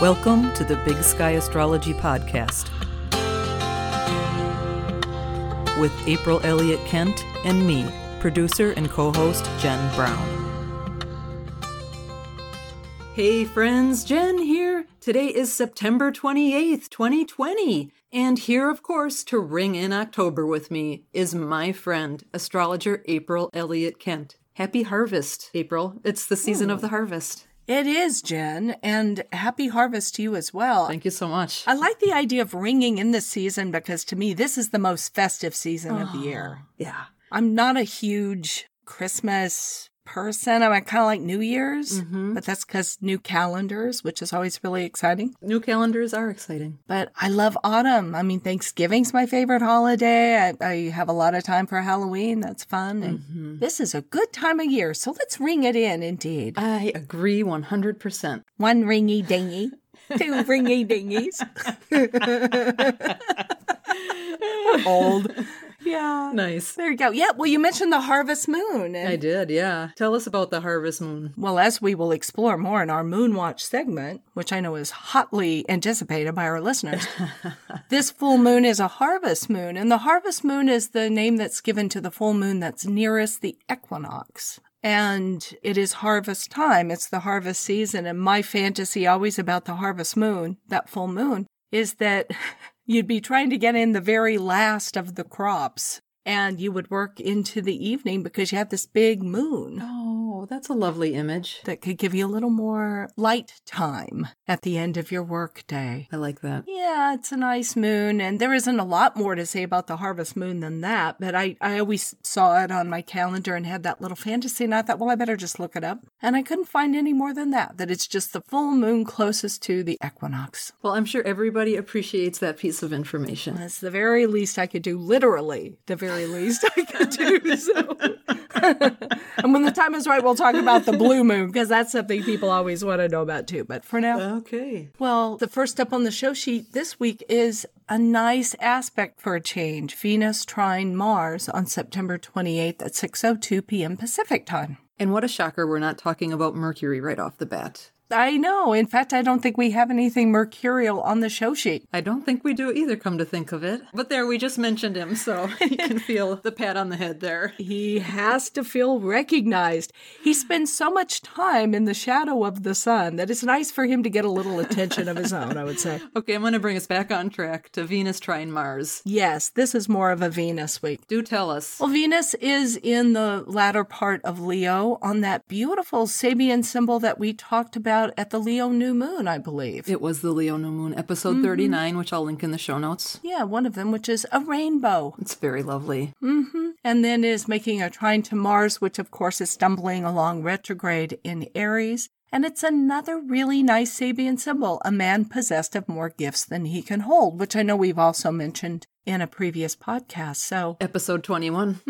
Welcome to the Big Sky Astrology Podcast with April Elliott Kent and me, producer and co host Jen Brown. Hey friends, Jen here. Today is September 28th, 2020. And here, of course, to ring in October with me is my friend, astrologer April Elliott Kent. Happy harvest, April. It's the season of oh. the harvest. It is, Jen, and happy harvest to you as well. Thank you so much. I like the idea of ringing in the season because to me, this is the most festive season of the year. Ah, yeah. I'm not a huge Christmas person. I'm kind of like New Year's, mm-hmm. but that's because new calendars, which is always really exciting. New calendars are exciting. But I love autumn. I mean, Thanksgiving's my favorite holiday. I, I have a lot of time for Halloween. That's fun. And mm-hmm. this is a good time of year. So let's ring it in, indeed. I agree 100%. One ringy dingy, two ringy dingies. Old. Yeah. Nice. There you go. Yeah. Well, you mentioned the harvest moon. And, I did, yeah. Tell us about the harvest moon. well, as we will explore more in our Moon Watch segment, which I know is hotly anticipated by our listeners, this full moon is a harvest moon. And the harvest moon is the name that's given to the full moon that's nearest the equinox. And it is harvest time. It's the harvest season. And my fantasy always about the harvest moon, that full moon, is that you'd be trying to get in the very last of the crops and you would work into the evening because you have this big moon Oh, that's a lovely image. that could give you a little more light time at the end of your work day. I like that. Yeah, it's a nice moon, and there isn't a lot more to say about the harvest moon than that, but I, I always saw it on my calendar and had that little fantasy, and I thought, well, I better just look it up. And I couldn't find any more than that, that it's just the full moon closest to the equinox. Well, I'm sure everybody appreciates that piece of information. That's the very least I could do, literally, the very least I could do. So. and when the time is right, we'll talk about the blue moon because that's something people always want to know about too. But for now, Okay. well, the first up on the show sheet this week is a nice aspect for a change Venus trine Mars on September 28th at 6.02 p.m. Pacific time. And what a shocker, we're not talking about Mercury right off the bat. I know. In fact, I don't think we have anything mercurial on the show sheet. I don't think we do either, come to think of it. But there, we just mentioned him, so you can feel the pat on the head there. He has to feel recognized. He spends so much time in the shadow of the sun that it's nice for him to get a little attention of his own, I would say. Okay, I'm going to bring us back on track to Venus trine Mars. Yes, this is more of a Venus week. Do tell us. Well, Venus is in the latter part of Leo on that beautiful Sabian symbol that we talked about at the Leo new moon, I believe. It was the Leo New Moon, episode 39, which I'll link in the show notes. yeah, one of them, which is a rainbow. It's very lovely. Mm-hmm. And then is making a trine to Mars, which of course is stumbling along retrograde in Aries. And it's another really nice Sabian symbol, a man possessed of more gifts than he can hold, which I know we've also mentioned in a previous podcast. So Episode 21.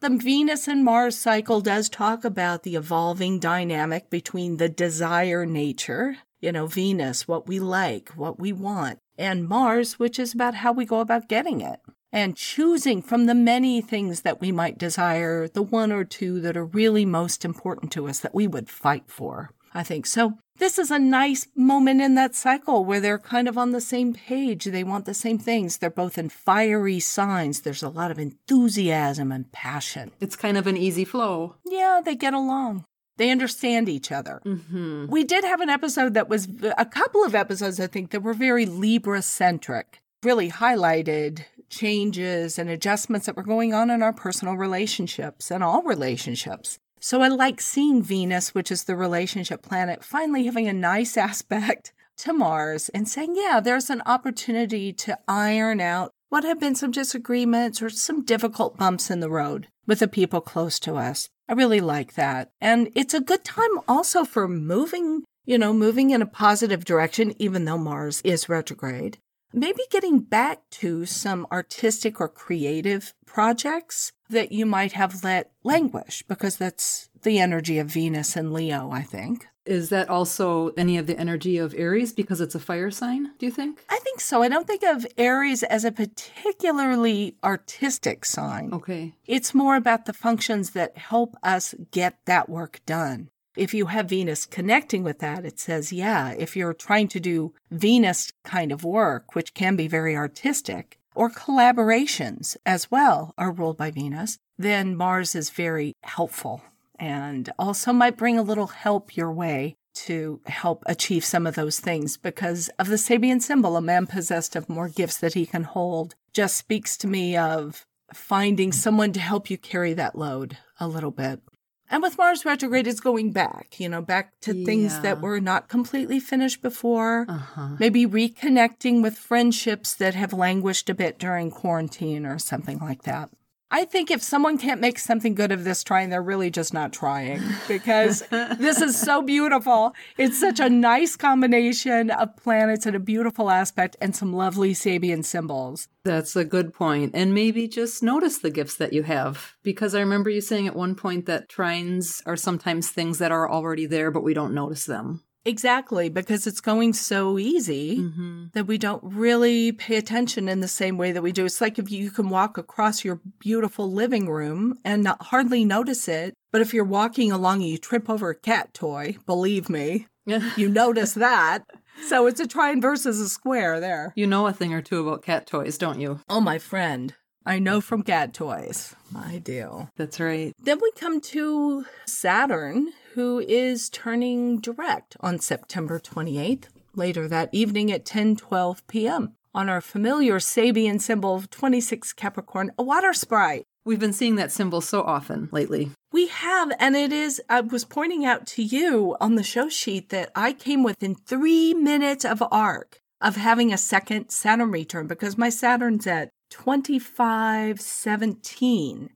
The Venus and Mars cycle does talk about the evolving dynamic between the desire nature, you know, Venus, what we like, what we want, and Mars, which is about how we go about getting it. And choosing from the many things that we might desire, the one or two that are really most important to us that we would fight for. I think so. This is a nice moment in that cycle where they're kind of on the same page. They want the same things. They're both in fiery signs. There's a lot of enthusiasm and passion. It's kind of an easy flow. Yeah, they get along. They understand each other. hmm We did have an episode that was a couple of episodes, I think, that were very Libra centric, really highlighted changes and adjustments that were going on in our personal relationships and all relationships. So I like seeing Venus, which is the relationship planet, finally having a nice aspect to Mars and saying, yeah, there's an opportunity to iron out what have been some disagreements or some difficult bumps in the road with the people close to us. I really like that. And it's a good time also for moving, you know, moving in a positive direction, even though Mars is retrograde. Maybe getting back to some artistic or creative projects that you might have let languish because that's the energy of Venus and Leo, I think. Is that also any of the energy of Aries because it's a fire sign, do you think? I think so. I don't think of Aries as a particularly artistic sign. Okay. It's more about the functions that help us get that work done. if you have Venus connecting with that, it says, yeah, if you're trying to do Venus kind of work, which can be very artistic, or collaborations as well are ruled by Venus, then Mars is very helpful and also might bring a little help your way to help achieve some of those things because of the Sabian symbol, a man possessed of more gifts that he can hold just speaks to me of finding someone to help you carry that load a little bit. And with Mars retrograde, it's going back, you know, back to yeah. things that were not completely finished before. Uh-huh. Maybe reconnecting with friendships that have languished a bit during quarantine or something like that. I think if someone can't make something good of this trying, they're really just not trying because this is so beautiful. It's such a nice combination of planets and a beautiful aspect and some lovely Sabian symbols. That's a good point. And maybe just notice the gifts that you have because I remember you saying at one point that trines are sometimes things that are already there, but we don't notice them. Exactly, because it's going so easy mm-hmm. that we don't really pay attention in the same way that we do. It's like if you can walk across your beautiful living room and not hardly notice it, but if you're walking along and you trip over a cat toy, believe me, you notice that. So it's a trine versus a square there. You know a thing or two about cat toys, don't you? Oh, my friend. I know from cat toys. I do. That's right. Then we come to Saturn, who is turning direct on September 28th, later that evening at 10:12 p.m. on our familiar Sabian symbol of 26 Capricorn, a water sprite. We've been seeing that symbol so often lately. We have, and it is, I was pointing out to you on the show sheet that I came within three minutes of arc of having a second Saturn return because my Saturn's at 2517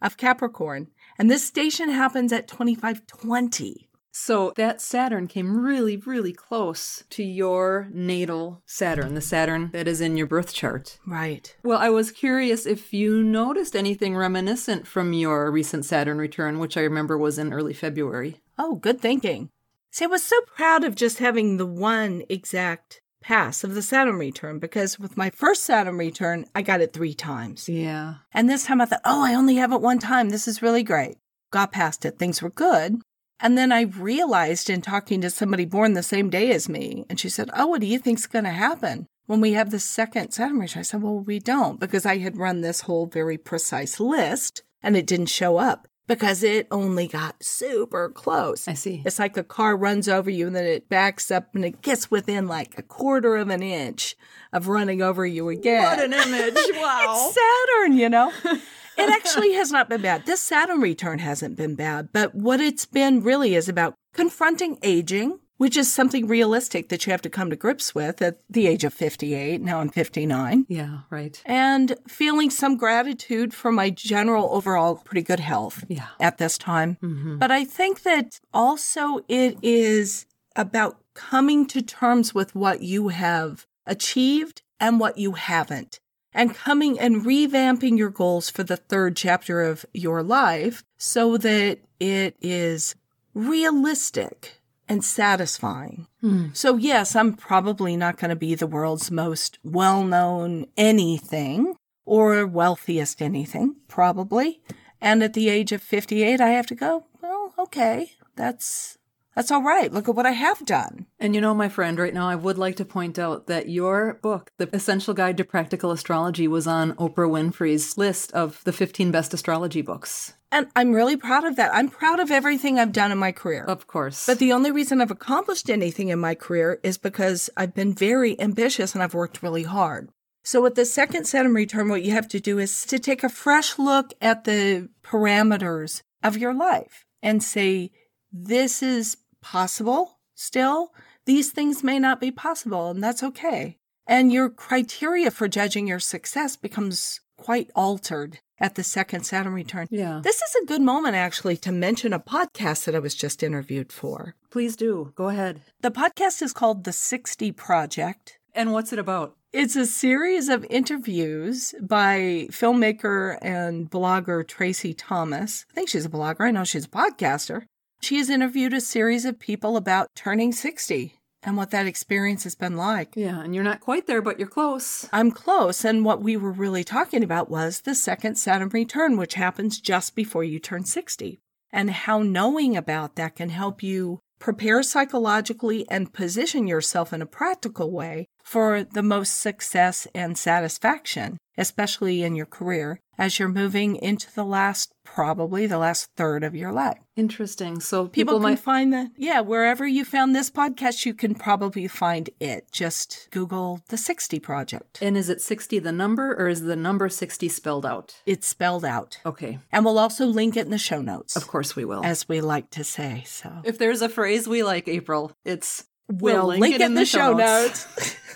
of Capricorn. And this station happens at 2520. So that Saturn came really, really close to your natal Saturn, the Saturn that is in your birth chart. Right. Well, I was curious if you noticed anything reminiscent from your recent Saturn return, which I remember was in early February. Oh, good thinking. See, I was so proud of just having the one exact pass of the Saturn return because with my first Saturn return, I got it three times. Yeah. And this time I thought, oh, I only have it one time. This is really great. Got past it. Things were good. And then I realized in talking to somebody born the same day as me, and she said, Oh, what do you think's going to happen when we have the second Saturn return? I said, Well, we don't, because I had run this whole very precise list and it didn't show up because it only got super close. I see. It's like a car runs over you and then it backs up and it gets within like a quarter of an inch of running over you again. What an image. Wow. Saturn, you know? it actually has not been bad. This Saturn return hasn't been bad, but what it's been really is about confronting aging, which is something realistic that you have to come to grips with at the age of 58. Now I'm 59. Yeah, right. And feeling some gratitude for my general overall pretty good health yeah. at this time. Mm-hmm. But I think that also it is about coming to terms with what you have achieved and what you haven't. And coming and revamping your goals for the third chapter of your life so that it is realistic and satisfying. Mm. So, yes, I'm probably not going to be the world's most well known anything or wealthiest anything, probably. And at the age of 58, I have to go, well, okay, that's that's all right. Look at what I have done. And you know, my friend, right now I would like to point out that your book, The Essential Guide to Practical Astrology, was on Oprah Winfrey's list of the 15 best astrology books. And I'm really proud of that. I'm proud of everything I've done in my career. Of course. But the only reason I've accomplished anything in my career is because I've been very ambitious and I've worked really hard. So with the second Saturn return, what you have to do is to take a fresh look at the parameters of your life and say, this is possible still. These things may not be possible, and that's okay. And your criteria for judging your success becomes quite altered at the second Saturn return. Yeah. This is a good moment, actually, to mention a podcast that I was just interviewed for. Please do. Go ahead. The podcast is called The 60 Project. And what's it about? It's a series of interviews by filmmaker and blogger Tracy Thomas. I think she's a blogger. I know she's a podcaster. She has interviewed a series of people about turning 60 and what that experience has been like. Yeah, and you're not quite there, but you're close. I'm close. And what we were really talking about was the second Saturn return, which happens just before you turn 60. and how knowing about that can help you prepare psychologically and position yourself in a practical way for the most success and satisfaction, especially in your career as you're moving into the last, probably the last third of your life. Interesting. So People, people, can might find that, yeah, wherever you found this podcast, you can probably find it. Just Google the 60 Project. And is it 60 the number or is the number 60 spelled out? It's spelled out. Okay. And we'll also link it in the show notes, Of course we will. as we like to say. So if there's a phrase we like, April, it's we'll, link, it in the, show notes.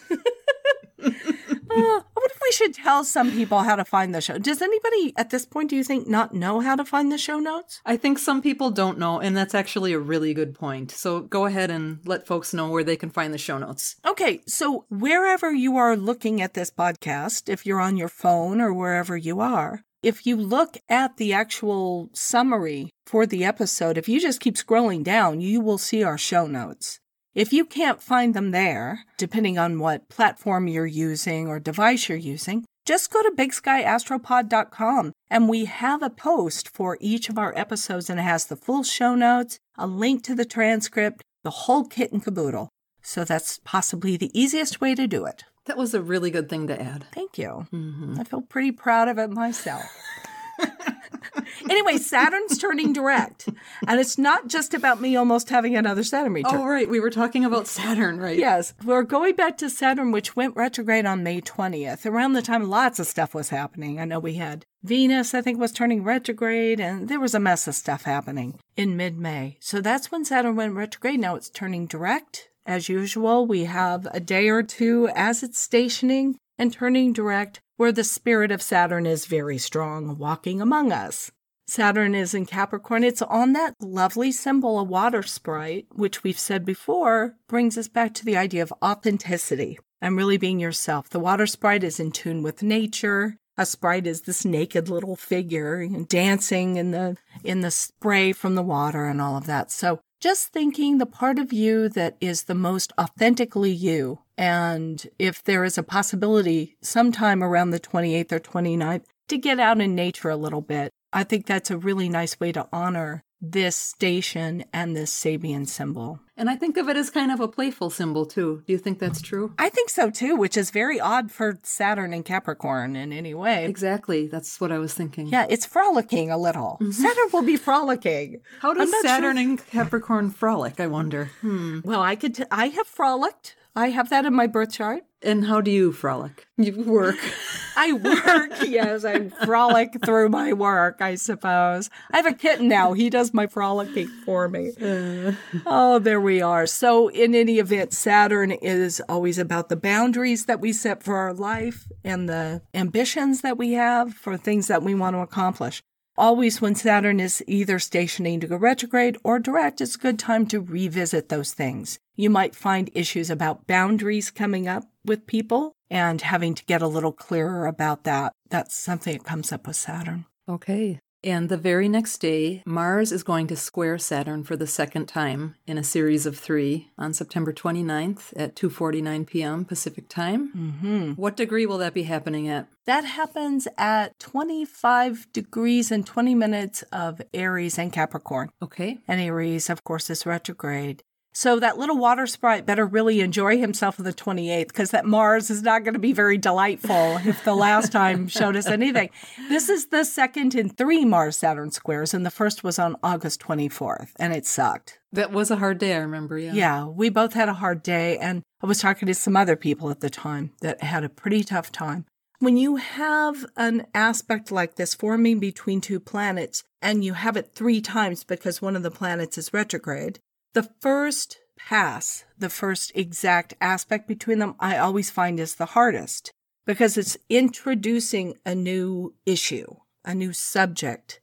Uh, what if we should tell some people how to find the show? Does anybody at this point, do you think, not know how to find the show notes? I think some people don't know, and that's actually a really good point. So go ahead and let folks know where they can find the show notes. Okay, so wherever you are looking at this podcast, if you're on your phone or wherever you are, if you look at the actual summary for the episode, if you just keep scrolling down, you will see our show notes. If you can't find them there, depending on what platform you're using or device you're using, just go to bigskyastropod.com and we have a post for each of our episodes and it has the full show notes, a link to the transcript, the whole kit and caboodle. So that's possibly the easiest way to do it. That was a really good thing to add. Thank you. Mm-hmm. I feel pretty proud of it myself. Anyway, Saturn's turning direct. And it's not just about me almost having another Saturn return. Oh, right. We were talking about Saturn, right? Yes, we're going back to Saturn, which went retrograde on May 20th, around the time lots of stuff was happening. I know we had Venus, I think, was turning retrograde, and there was a mess of stuff happening in mid May. So that's when Saturn went retrograde. Now it's turning direct. As usual, we have a day or two as it's stationing and turning direct, where the spirit of Saturn is very strong, walking among us. Saturn is in Capricorn. It's on that lovely symbol, a water sprite, which we've said before brings us back to the idea of authenticity and really being yourself. The water sprite is in tune with nature. A sprite is this naked little figure dancing in the in the spray from the water and all of that. So just thinking the part of you that is the most authentically you. And if there is a possibility sometime around the 28th or 29th to get out in nature a little bit, I think that's a really nice way to honor this station and this Sabian symbol. And I think of it as kind of a playful symbol, too. Do you think that's true? I think so too, which is very odd for Saturn and Capricorn in any way. Exactly. That's what I was thinking. Yeah, it's frolicking a little. Saturn will be frolicking. How does Saturn sure- and Capricorn frolic, I wonder? Hmm. Well, I could. T- I have frolicked. I have that in my birth chart. And how do you frolic? You work. I work. yes, I frolic through my work. I suppose I have a kitten now. He does my frolicking for me. Uh. Oh, there we are. So, in any event, Saturn is always about the boundaries that we set for our life and the ambitions that we have for things that we want to accomplish. Always, when Saturn is either stationing to go retrograde or direct, it's a good time to revisit those things. You might find issues about boundaries coming up with people and having to get a little clearer about that. That's something that comes up with Saturn. Okay. And the very next day, Mars is going to square Saturn for the second time in a series of three on September 29th at 2:49 p.m. Pacific Time. Mm-hmm. What degree will that be happening at? That happens at 25 degrees and 20 minutes of Aries and Capricorn. Okay. And Aries, of course, is retrograde. So that little water sprite better really enjoy himself on the 28th because that Mars is not going to be very delightful if the last time showed us anything. This is the second in three Mars Saturn squares, and the first was on August 24th, and it sucked. That was a hard day, I remember. Yeah. Yeah, we both had a hard day, and I was talking to some other people at the time that had a pretty tough time. When you have an aspect like this forming between two planets, and you have it three times because one of the planets is retrograde, the first pass, the first exact aspect between them, I always find is the hardest because it's introducing a new issue, a new subject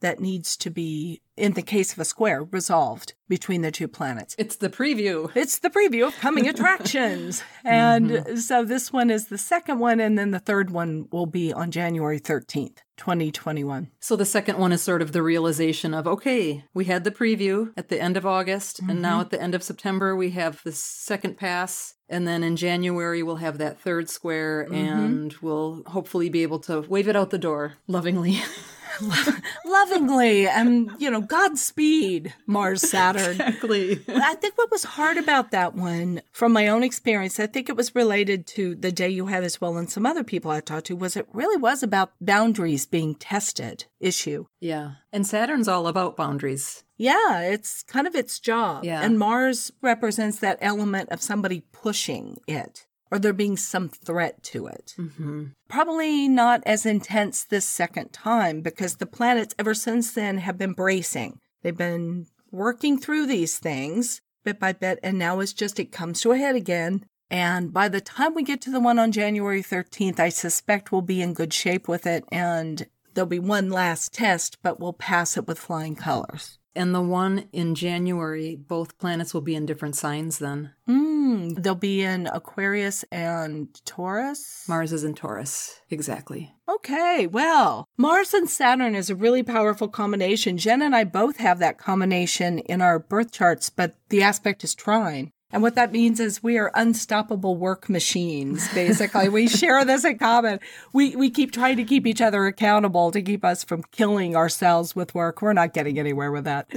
that needs to be, in the case of a square, resolved between the two planets. It's the preview. It's the preview of coming attractions. Mm-hmm. and so this one is the second one, and then the third one will be on January 13th, 2021. So the second one is sort of the realization of okay, we had the preview at the end of August, and now mm-hmm. at the end of September we have the second pass, and then in January we'll have that third square, mm-hmm. and we'll hopefully be able to wave it out the door lovingly. lovingly and, you know, Godspeed, Mars Saturn. Exactly. I think what was hard about that one, from my own experience, I think it was related to the day you had as well and some other people I talked to, was it really was about boundaries being tested issue. Yeah. And Saturn's all about boundaries. Yeah, it's kind of its job. Yeah. And Mars represents that element of somebody pushing it or there being some threat to it. Mm-hmm. Probably not as intense this second time because the planets ever since then have been bracing. They've been working through these things bit by bit, and now it's just it comes to a head again. And by the time we get to the one on January 13th, I suspect we'll be in good shape with it and there'll be one last test, but we'll pass it with flying colors. And the one in January, both planets will be in different signs then. Mm, they'll be in Aquarius and Taurus. Mars is in Taurus. Exactly. Okay, well, Mars and Saturn is a really powerful combination. Jen and I both have that combination in our birth charts, but the aspect is trine. And what that means is we are unstoppable work machines, basically. we share this in common. We, we keep trying to keep each other accountable to keep us from killing ourselves with work. We're not getting anywhere with that.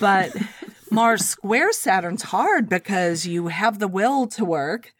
But Mars square Saturn's hard because you have the will to work,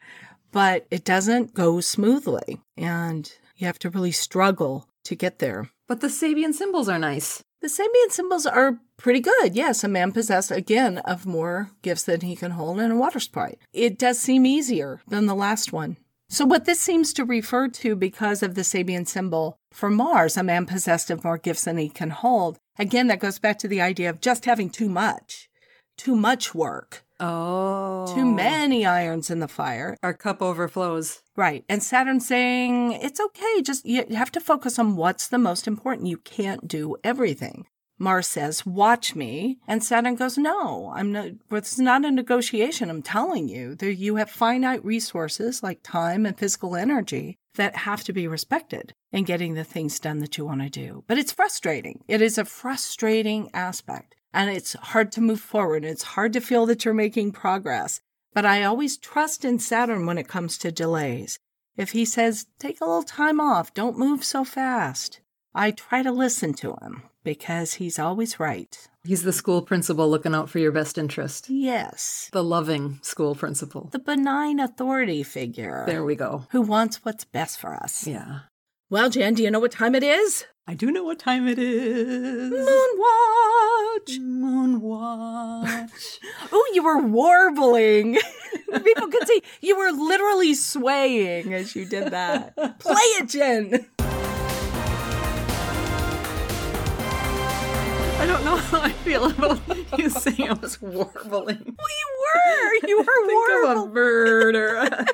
but it doesn't go smoothly. And you have to really struggle to get there. But the Sabian symbols are nice. The Sabian symbols are pretty good. Yes, a man possessed again of more gifts than he can hold and a water sprite. It does seem easier than the last one. So, what this seems to refer to because of the Sabian symbol for Mars, a man possessed of more gifts than he can hold, again, that goes back to the idea of just having too much, too much work, Oh. too many irons in the fire. Our cup overflows. Right. And Saturn saying, it's okay, just you have to focus on what's the most important. You can't do everything. Mars says, watch me. And Saturn goes, no, I'm not, it's not a negotiation. I'm telling you that you have finite resources like time and physical energy that have to be respected in getting the things done that you want to do. But it's frustrating. It is a frustrating aspect and it's hard to move forward. It's hard to feel that you're making progress. But I always trust in Saturn when it comes to delays. If he says, take a little time off, don't move so fast, I try to listen to him because he's always right. He's the school principal looking out for your best interest. Yes. The loving school principal. The benign authority figure. There we go. Who wants what's best for us. Yeah. Well, Jen, do you know what time it is? I do know what time it is. Moonwatch. Moonwatch. Oh, you were warbling. People could see you were literally swaying as you did that. Play it, Jen. I don't know how I feel about you saying I was warbling. Well, you were. You were Think of a warbling. a...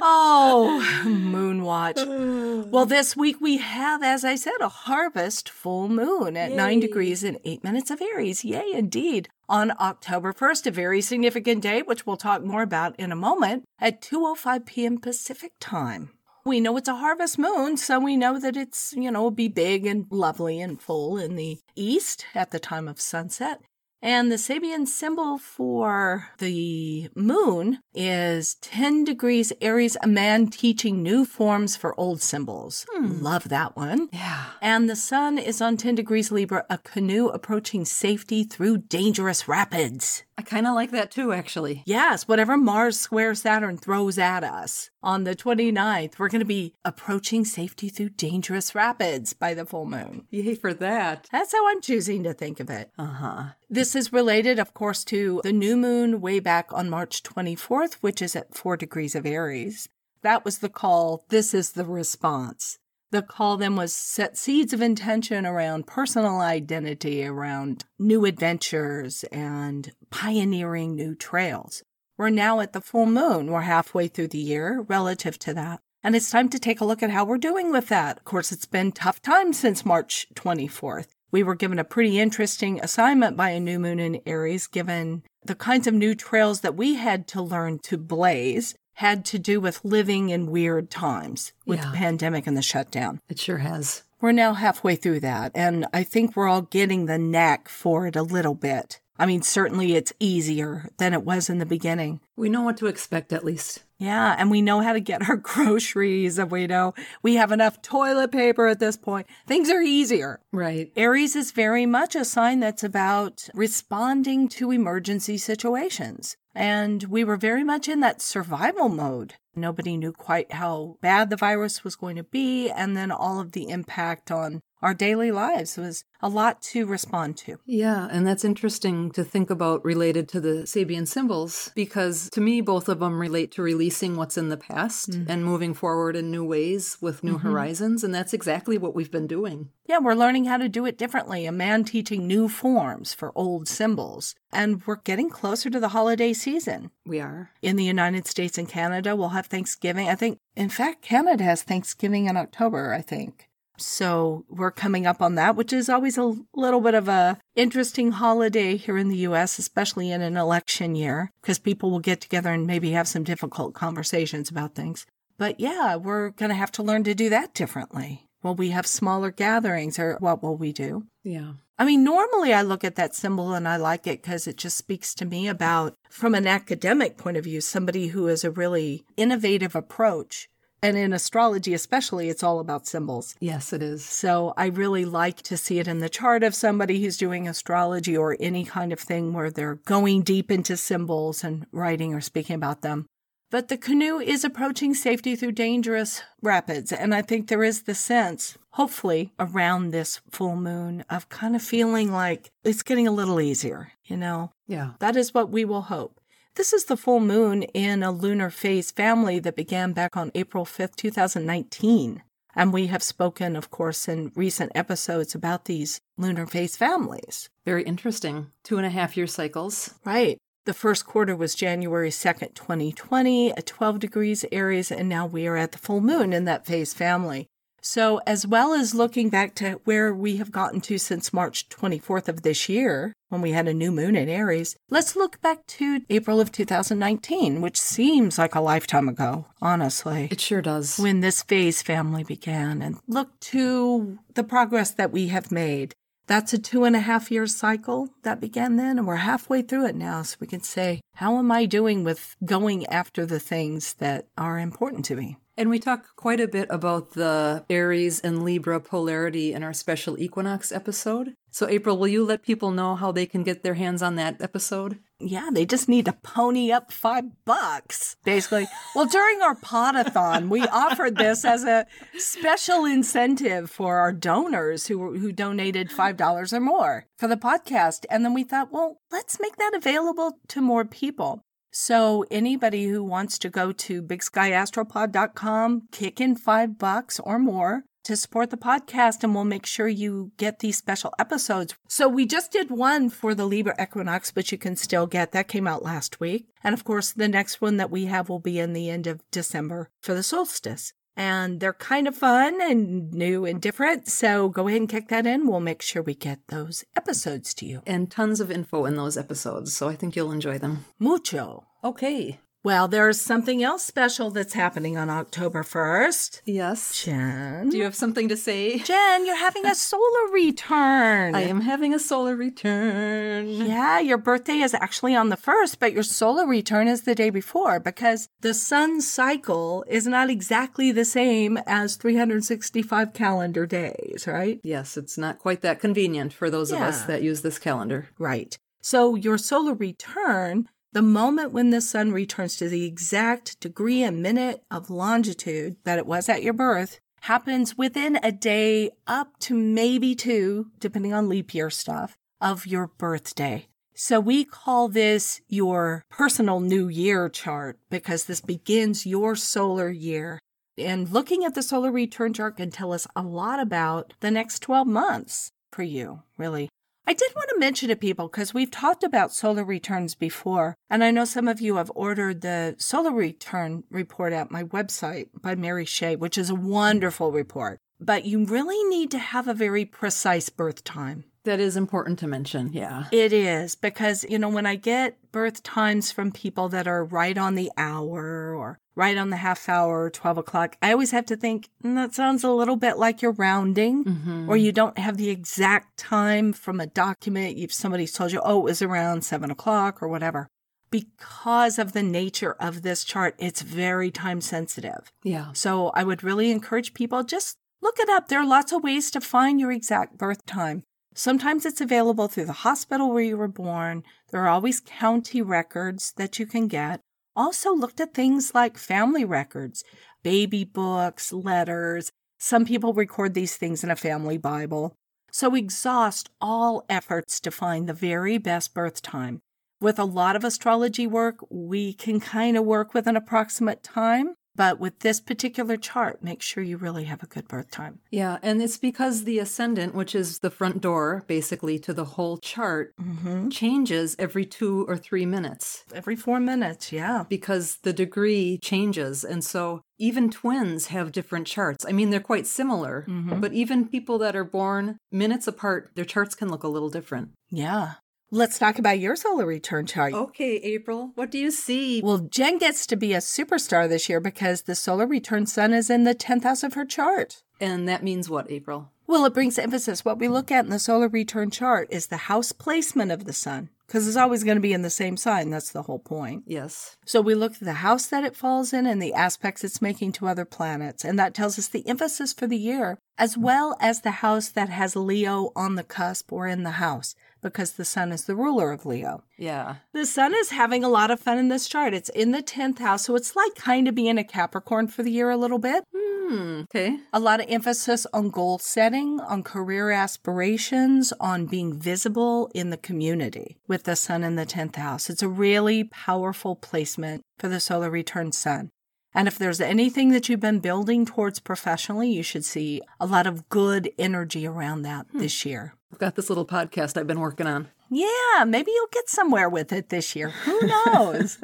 Oh, Moonwatch. Well, this week we have, as I said, a harvest full moon at nine degrees and eight minutes of Aries. Yay, indeed. On October 1st, a very significant day, which we'll talk more about in a moment, at 2.05 p.m. Pacific time. We know it's a harvest moon, so we know that it's, you know, be big and lovely and full in the east at the time of sunset. And the Sabian symbol for the moon is 10 degrees Aries, a man teaching new forms for old symbols. Hmm. Love that one. Yeah. And the sun is on 10 degrees Libra, a canoe approaching safety through dangerous rapids. I kind of like that too, actually. Yes, whatever Mars square Saturn throws at us on the 29th, we're going to be approaching safety through dangerous rapids by the full moon. Yay for that. That's how I'm choosing to think of it. Uh huh. This is related, of course, to the new moon way back on March 24th, which is at 4 degrees of Aries. That was the call. This is the response. The call then was set seeds of intention around personal identity, around new adventures, and pioneering new trails. We're now at the full moon. We're halfway through the year relative to that. And it's time to take a look at how we're doing with that. Of course, it's been tough times since March 24th. We were given a pretty interesting assignment by a new moon in Aries, given the kinds of new trails that we had to learn to blaze had to do with living in weird times with Yeah. the pandemic and the shutdown. It sure has. We're now halfway through that, and I think we're all getting the knack for it a little bit. I mean, certainly it's easier than it was in the beginning. We know what to expect at least. Yeah, and we know how to get our groceries, and we know we have enough toilet paper at this point. Things are easier. Right. Aries is very much a sign that's about responding to emergency situations. And we were very much in that survival mode. Nobody knew quite how bad the virus was going to be, and then all of the impact on our daily lives was a lot to respond to. Yeah, and that's interesting to think about related to the Sabian symbols because to me, both of them relate to releasing what's in the past mm-hmm. and moving forward in new ways with new mm-hmm. horizons. And that's exactly what we've been doing. Yeah, we're learning how to do it differently. A man teaching new forms for old symbols. And we're getting closer to the holiday season. We are. In the United States and Canada, we'll have Thanksgiving. I think, in fact, Canada has Thanksgiving in October, I think. So we're coming up on that, which is always a little bit of a interesting holiday here in the US, especially in an election year, because people will get together and maybe have some difficult conversations about things. But yeah, we're going to have to learn to do that differently. Will we have smaller gatherings or what will we do? Yeah. I mean, normally I look at that symbol and I like it because it just speaks to me about, from an academic point of view, somebody who has a really innovative approach and in astrology, especially, it's all about symbols. Yes, it is. So I really like to see it in the chart of somebody who's doing astrology or any kind of thing where they're going deep into symbols and writing or speaking about them. But the canoe is approaching safety through dangerous rapids. And I think there is the sense, hopefully, around this full moon of kind of feeling like it's getting a little easier, you know? Yeah. That is what we will hope. This is the full moon in a lunar phase family that began back on April 5th, 2019. And we have spoken, of course, in recent episodes about these lunar phase families. Very interesting. Two and a half year cycles. Right. The first quarter was January 2nd, 2020, at 12 degrees Aries, and now we are at the full moon in that phase family. So, as well as looking back to where we have gotten to since March 24th of this year, when we had a new moon in Aries, let's look back to April of 2019, which seems like a lifetime ago, honestly. It sure does. When this phase family began, and look to the progress that we have made. That's a two and a half year cycle that began then, and we're halfway through it now. So we can say, how am I doing with going after the things that are important to me? And we talk quite a bit about the Aries and Libra polarity in our special equinox episode. So, April, will you let people know how they can get their hands on that episode? Yeah, they just need to pony up five bucks, basically. well, during our podathon, we offered this as a special incentive for our donors who, who donated $5 or more for the podcast. And then we thought, well, let's make that available to more people. So anybody who wants to go to bigskyastropod.com, kick in five bucks or more to support the podcast and we'll make sure you get these special episodes. So we just did one for the Libra equinox, but you can still get that came out last week. And of course, the next one that we have will be in the end of December for the solstice. And they're kind of fun and new and different. So go ahead and kick that in. We'll make sure we get those episodes to you. And tons of info in those episodes. So I think you'll enjoy them. Mucho. Okay. Well, there's something else special that's happening on October 1st. Yes. Jen. Do you have something to say? Jen, you're having a solar return. I am having a solar return. Yeah, your birthday is actually on the 1st, but your solar return is the day before because the sun's cycle is not exactly the same as 365 calendar days, right? Yes, it's not quite that convenient for those yeah. of us that use this calendar. Right. So your solar return the moment when the sun returns to the exact degree and minute of longitude that it was at your birth happens within a day up to maybe two, depending on leap year stuff, of your birthday. So we call this your personal new year chart because this begins your solar year. And looking at the solar return chart can tell us a lot about the next 12 months for you, really. I did want to mention to people because we've talked about solar returns before, and I know some of you have ordered the solar return report at my website by Mary Shea, which is a wonderful report. But you really need to have a very precise birth time That is important to mention. Yeah. It is because, you know, when I get birth times from people that are right on the hour or right on the half hour, 12 o'clock, I always have to think mm, that sounds a little bit like you're rounding Mm-hmm. or you don't have the exact time from a document. You've somebody's told you, oh, it was around seven o'clock or whatever. Because of the nature of this chart, it's very time sensitive. Yeah. So I would really encourage people just look it up. There are lots of ways to find your exact birth time. Sometimes it's available through the hospital where you were born. There are always county records that you can get. Also looked at things like family records, baby books, letters. Some people record these things in a family Bible. So exhaust all efforts to find the very best birth time. With a lot of astrology work, we can kind of work with an approximate time, but with this particular chart, make sure you really have a good birth time. Yeah. And it's because the ascendant, which is the front door basically to the whole chart, Mm-hmm. changes every two or three minutes Every four minutes, yeah. because the degree changes. And so even twins have different charts. I mean, they're quite similar, Mhm. but even people that are born minutes apart, their charts can look a little different. Yeah. Let's talk about your solar return chart. Okay, April, what do you see? Well, Jen gets to be a superstar this year because the solar return sun is in the 10th house of her chart. And that means what, April? Well, it brings emphasis. What we look at in the solar return chart is the house placement of the sun because it's always going to be in the same sign. That's the whole point. Yes. So we look at the house that it falls in and the aspects it's making to other planets. And that tells us the emphasis for the year, as well as the house that has Leo on the cusp or in the house, because the sun is the ruler of Leo. Yeah. The sun is having a lot of fun in this chart. It's in the 10th house. So it's like kind of being a Capricorn for the year a little bit. Hmm. Okay. A lot of emphasis on goal setting, on career aspirations, on being visible in the community with the sun in the 10th house. It's a really powerful placement for the solar return sun. And if there's anything that you've been building towards professionally, you should see a lot of good energy around that this year. I've got this little podcast I've been working on. Yeah, maybe you'll get somewhere with it this year. Who knows?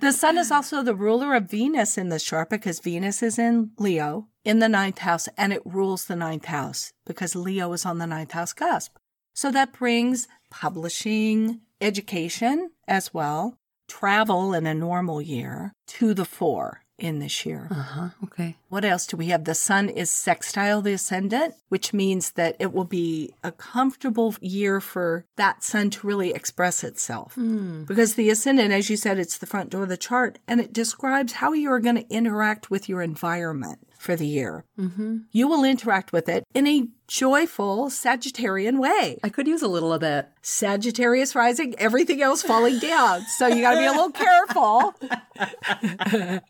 the sun is also the ruler of Venus in this chart because Venus is in Leo in the ninth house and it rules the ninth house because Leo is on the ninth house cusp. So that brings publishing, education as well, travel in a normal year to the fore in this year. Uh huh. Okay. What else do we have? The sun is sextile the ascendant, which means that it will be a comfortable year for that sun to really express itself. Hmm. Because the ascendant, as you said, it's the front door of the chart and it describes how you are going to interact with your environment for the year. Mm-hmm. You will interact with it in a joyful Sagittarian way. I could use a little of that. Sagittarius rising, everything else falling down. So you got to be a little careful.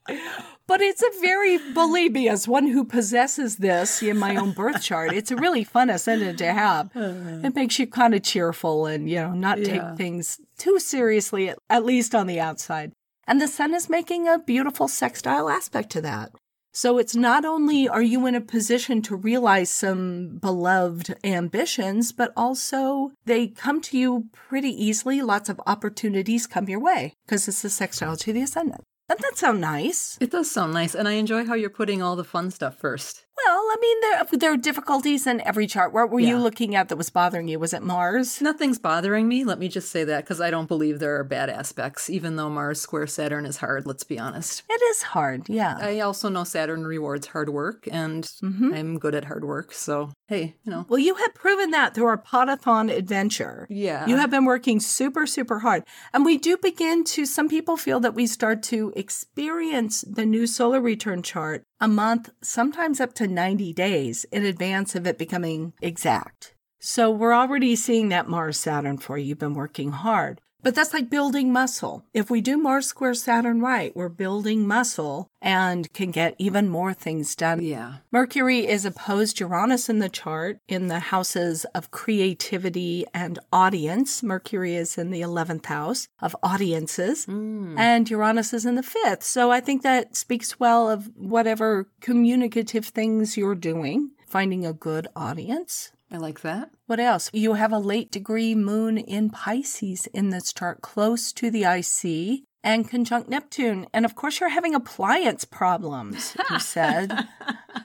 but it's a very, believe me, as one who possesses this in my own birth chart, it's a really fun ascendant to have. It makes you kind of cheerful and, you know, not Yeah. take things too seriously, at least on the outside. And the sun is making a beautiful sextile aspect to that. So it's not only are you in a position to realize some beloved ambitions, but also they come to you pretty easily. Lots of opportunities come your way because it's the sextile to the ascendant. Doesn't that sound nice? It does sound nice, and I enjoy how you're putting all the fun stuff first. Well, I mean, there, there are difficulties in every chart. What were you looking at that was bothering you? Was it Mars? Nothing's bothering me. Let me just say that because I don't believe there are bad aspects, even though Mars square Saturn is hard, let's be honest. It is hard, yeah. I also know Saturn rewards hard work, and Mhm. I'm good at hard work. So, hey, you know. Well, you have proven that through our Podathon adventure. Yeah. You have been working super, super hard. And we do begin to, some people feel that we start to experience the new solar return chart a month, sometimes up to 90 days in advance of it becoming exact. So we're already seeing that Mars Saturn for you. You've been working hard. But that's like building muscle. If we do Mars square Saturn right, we're building muscle and can get even more things done. Yeah. Mercury is opposed Uranus in the chart in the houses of creativity and audience. Mercury is in the 11th house of audiences, Mm. and Uranus is in the fifth. So I think that speaks well of whatever communicative things you're doing, finding a good audience. I like that. What else? You have a late degree moon in Pisces in this chart, close to the IC and conjunct Neptune. And of course, you're having appliance problems, you said.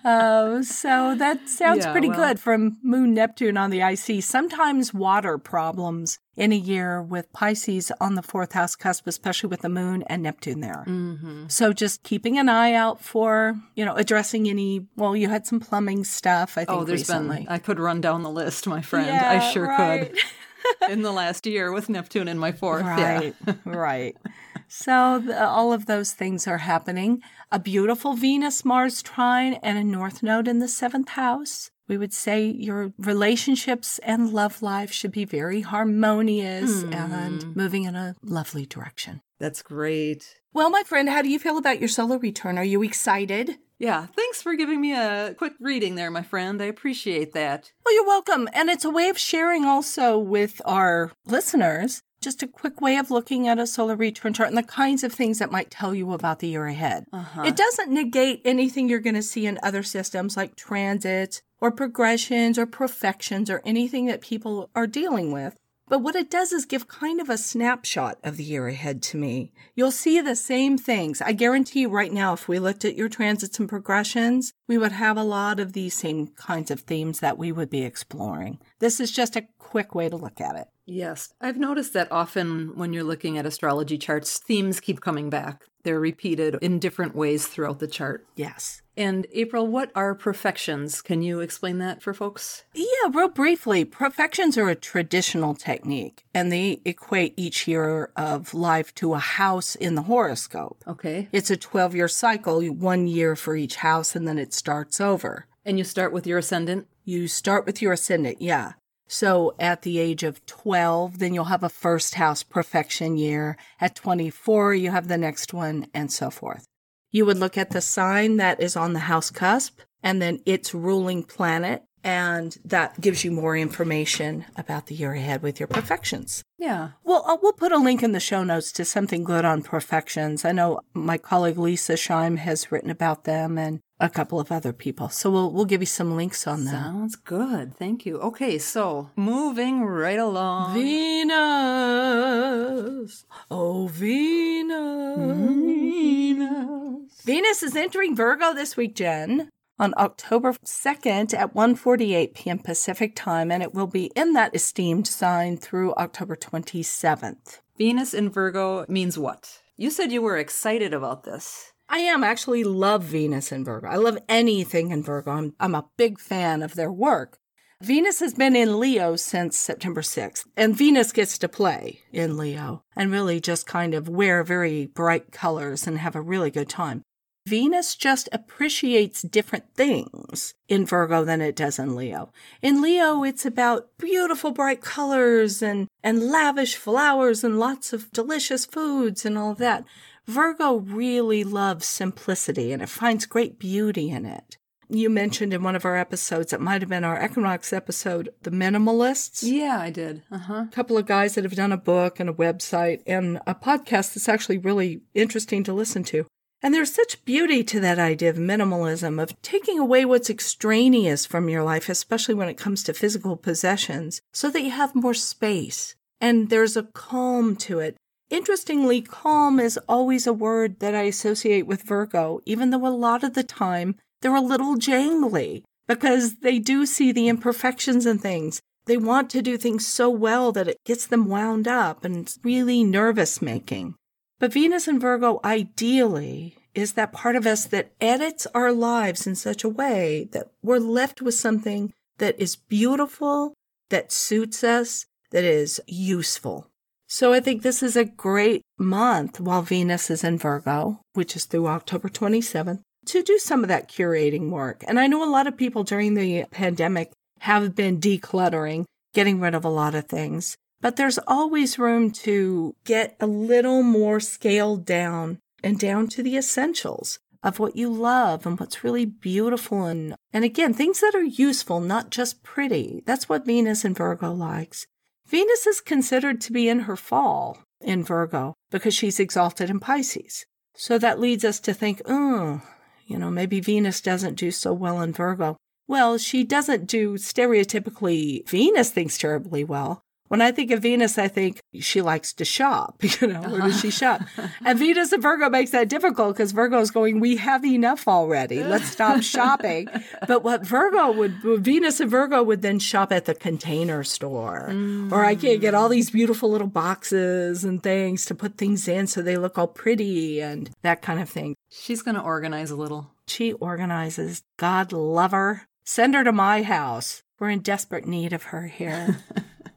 uh, so that sounds Yeah, pretty well- good from Moon Neptune on the IC. Sometimes water problems in a year with Pisces on the fourth house cusp, especially with the Moon and Neptune there. Mm-hmm. So just keeping an eye out for, you know, addressing any, well, you had some plumbing stuff, I think, Oh, there's recently. been, I could run down the list, my friend. I sure right. could. In the last year with Neptune in my fourth. Right, Yeah. right. So the, all of those things are happening. A beautiful Venus Mars trine and a North Node in the seventh house. We would say your relationships and love life should be very harmonious Hmm. and moving in a lovely direction. That's great. Well, my friend, how do you feel about your solar return? Are you excited? Yeah, thanks for giving me a quick reading there, my friend. I appreciate that. Well, you're welcome. And it's a way of sharing also with our listeners just a quick way of looking at a solar return chart and the kinds of things that might tell you about the year ahead. Uh-huh. It doesn't negate anything you're going to see in other systems like transits or progressions or perfections or anything that people are dealing with. But what it does is give kind of a snapshot of the year ahead to me. You'll see the same things. I guarantee you right now, if we looked at your transits and progressions, we would have a lot of these same kinds of themes that we would be exploring. This is just a quick way to look at it. Yes. I've noticed that often when you're looking at astrology charts, themes keep coming back. They're repeated in different ways throughout the chart. Yes. And April, what are perfections? Can you explain that for folks? Yeah, real briefly, perfections are a traditional technique and they equate each year of life to a house in the horoscope. Okay. It's a 12 year cycle, one year for each house, and then it starts over. And you start with your ascendant? You start with your ascendant, yeah. So at the age of 12, then you'll have a first house perfection year. At 24, you have the next one, and so forth. You would look at the sign that is on the house cusp and then its ruling planet, and that gives you more information about the year ahead with your perfections. Yeah. Well, uh, we'll put a link in the show notes to something good on perfections. I know my colleague Lisa Scheim has written about them and a couple of other people. So we'll we'll give you some links on them. Sounds good. Thank you. Okay, so moving right along. Venus. Oh, Venus. Venus. Venus is entering Virgo this week, Jen, on October 2nd at 1:48 p.m. Pacific time, and it will be in that esteemed sign through October 27th. Venus in Virgo means what? You said you were excited about this. I am I actually love Venus in Virgo. I love anything in Virgo. I'm, I'm a big fan of their work. Venus has been in Leo since September 6th, and Venus gets to play in Leo and really just kind of wear very bright colors and have a really good time. Venus just appreciates different things in Virgo than it does in Leo. In Leo, it's about beautiful bright colors and, and lavish flowers and lots of delicious foods and all that. Virgo really loves simplicity and it finds great beauty in it. You mentioned in one of our episodes, it might have been our Equinox episode, the minimalists. Yeah, I did. Uh huh. A couple of guys that have done a book and a website and a podcast that's actually really interesting to listen to. And there's such beauty to that idea of minimalism, of taking away what's extraneous from your life, especially when it comes to physical possessions, so that you have more space. And there's a calm to it. Interestingly, calm is always a word that I associate with Virgo, even though a lot of the time they're a little jangly because they do see the imperfections in things. They want to do things so well that it gets them wound up and really nervous making. But Venus and Virgo ideally is that part of us that edits our lives in such a way that we're left with something that is beautiful, that suits us, that is useful. So I think this is a great month while Venus is in Virgo, which is through October 27th, to do some of that curating work. And I know a lot of people during the pandemic have been decluttering, getting rid of a lot of things, but there's always room to get a little more scaled down and down to the essentials of what you love and what's really beautiful and and again things that are useful not just pretty. That's what venus in virgo likes. Venus is considered to be in her fall in virgo because she's exalted in pisces. So that leads us to think oh you know maybe venus doesn't do so well in virgo. Well she doesn't do stereotypically venus thinks terribly well When I think of Venus, I think she likes to shop. You know, where does she shop? and Venus and Virgo makes that difficult because Virgo is going, we have enough already. Let's stop shopping. But what Virgo would, Venus and Virgo would then shop at the container store. Mm. Or I can't get all these beautiful little boxes and things to put things in so they look all pretty and that kind of thing. She's going to organize a little. She organizes. God love her. Send her to my house. We're in desperate need of her here.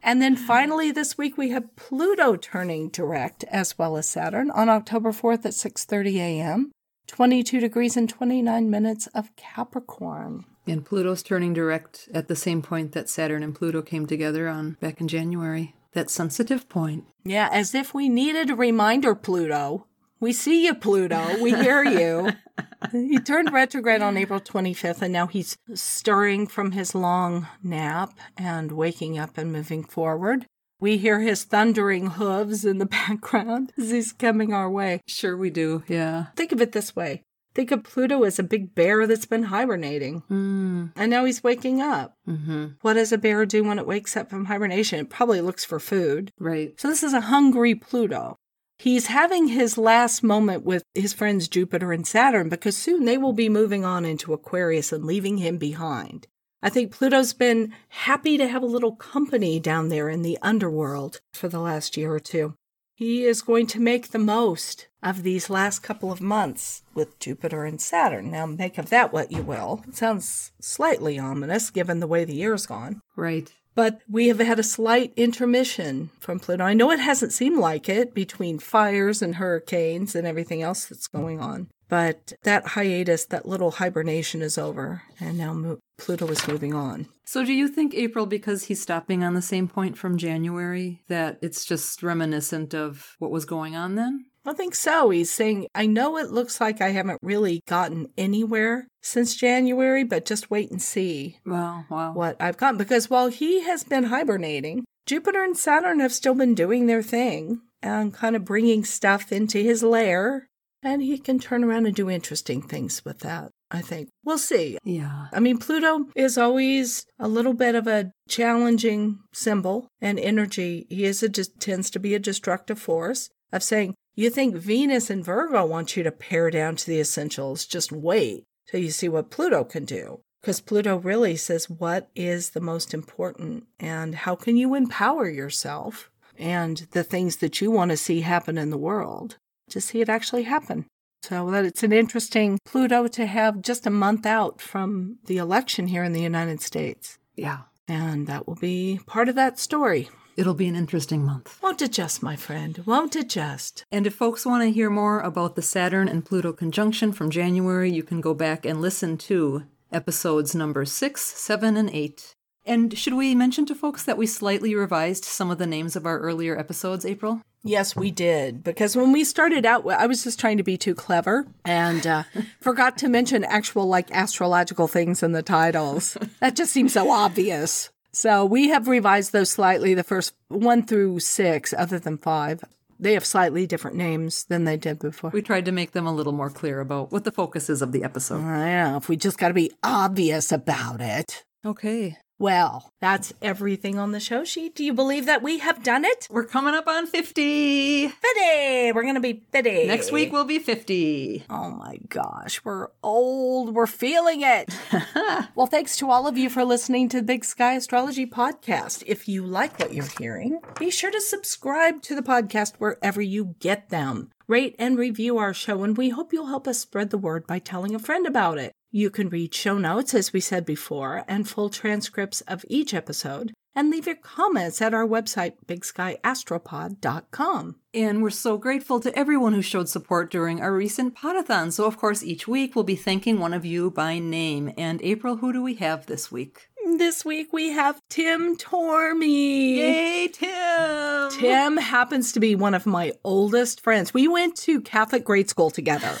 And then finally this week we have Pluto turning direct as well as Saturn on October 4th at 6:30 a.m. 22 degrees and 29 minutes of Capricorn. And Pluto's turning direct at the same point that Saturn and Pluto came together on back in January. That sensitive point. Yeah, as if we needed a reminder, Pluto. We see you, Pluto. We hear you. he turned retrograde on April 25th, and now he's stirring from his long nap and waking up and moving forward. We hear his thundering hooves in the background as he's coming our way. Sure, we do, yeah. Think of it this way Think of Pluto as a big bear that's been hibernating. Mm. And now he's waking up. Mm-hmm. What does a bear do when it wakes up from hibernation? It probably looks for food. Right. So this is a hungry Pluto. He's having his last moment with his friends Jupiter and Saturn because soon they will be moving on into Aquarius and leaving him behind. I think Pluto's been happy to have a little company down there in the underworld for the last year or two. He is going to make the most of these last couple of months with Jupiter and Saturn. Now, make of that what you will. It sounds slightly ominous given the way the year's gone. Right. But we have had a slight intermission from Pluto. I know it hasn't seemed like it between fires and hurricanes and everything else that's going on. But that hiatus, that little hibernation is over, and now Pluto is moving on. So, do you think, April, because he's stopping on the same point from January, that it's just reminiscent of what was going on then? I think so. He's saying, I know it looks like I haven't really gotten anywhere since January, but just wait and see. Wow, wow. What I've gotten. Because while he has been hibernating, Jupiter and Saturn have still been doing their thing and kind of bringing stuff into his lair. And he can turn around and do interesting things with that. I think. We'll see. Yeah. I mean, Pluto is always a little bit of a challenging symbol and energy. He is a just tends to be a destructive force of saying, you think Venus and Virgo want you to pare down to the essentials. Just wait till you see what Pluto can do. Because Pluto really says, what is the most important and how can you empower yourself and the things that you want to see happen in the world to see it actually happen. So that it's an interesting Pluto to have just a month out from the election here in the United States. Yeah. And that will be part of that story. It'll be an interesting month. Won't it just, my friend? Won't it just? And if folks want to hear more about the Saturn and Pluto conjunction from January, you can go back and listen to episodes number six, seven, and eight. And should we mention to folks that we slightly revised some of the names of our earlier episodes, April? Yes, we did. Because when we started out, I was just trying to be too clever and uh, forgot to mention actual, like, astrological things in the titles. That just seems so obvious. So we have revised those slightly, the first one through six, other than five. They have slightly different names than they did before. We tried to make them a little more clear about what the focus is of the episode. I know. If we just got to be obvious about it. Okay. Well, that's everything on the show sheet. Do you believe that we have done it? We're coming up on 50. 50. We're going to be 50. Next week we'll be 50. Oh my gosh, we're old. We're feeling it. well, thanks to all of you for listening to the Big Sky Astrology podcast. If you like what you're hearing, be sure to subscribe to the podcast wherever you get them. Rate and review our show, and we hope you'll help us spread the word by telling a friend about it. You can read show notes, as we said before, and full transcripts of each episode, and leave your comments at our website, bigskyastropod.com. And we're so grateful to everyone who showed support during our recent podathon. So, of course, each week we'll be thanking one of you by name. And April, who do we have this week? This week we have Tim Tormey. Yay, Tim! Tim happens to be one of my oldest friends. We went to Catholic grade school together.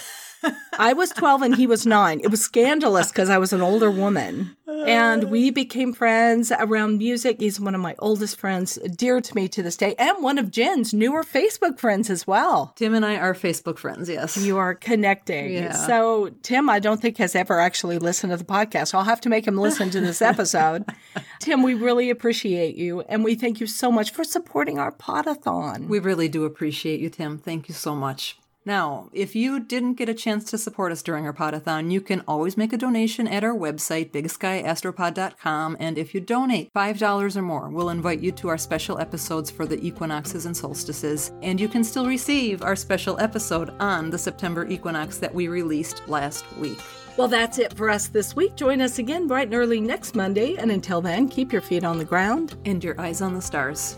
I was 12 and he was nine. It was scandalous because I was an older woman. and we became friends around music. He's one of my oldest friends, dear to me to this day, and one of Jen's newer Facebook friends as well. Tim and I are Facebook friends, yes. You are connecting. Yeah. So, Tim, I don't think has ever actually listened to the podcast. I'll have to make him listen to this episode. Tim, we really appreciate you, and we thank you so much for supporting our podathon. We really do appreciate you, Tim. Thank you so much. Now, if you didn't get a chance to support us during our podathon, you can always make a donation at our website, bigskyastropod.com. And if you donate $5 or more, we'll invite you to our special episodes for the equinoxes and solstices. And you can still receive our special episode on the September equinox that we released last week. Well, that's it for us this week. Join us again bright and early next Monday. And until then, keep your feet on the ground. And your eyes on the stars.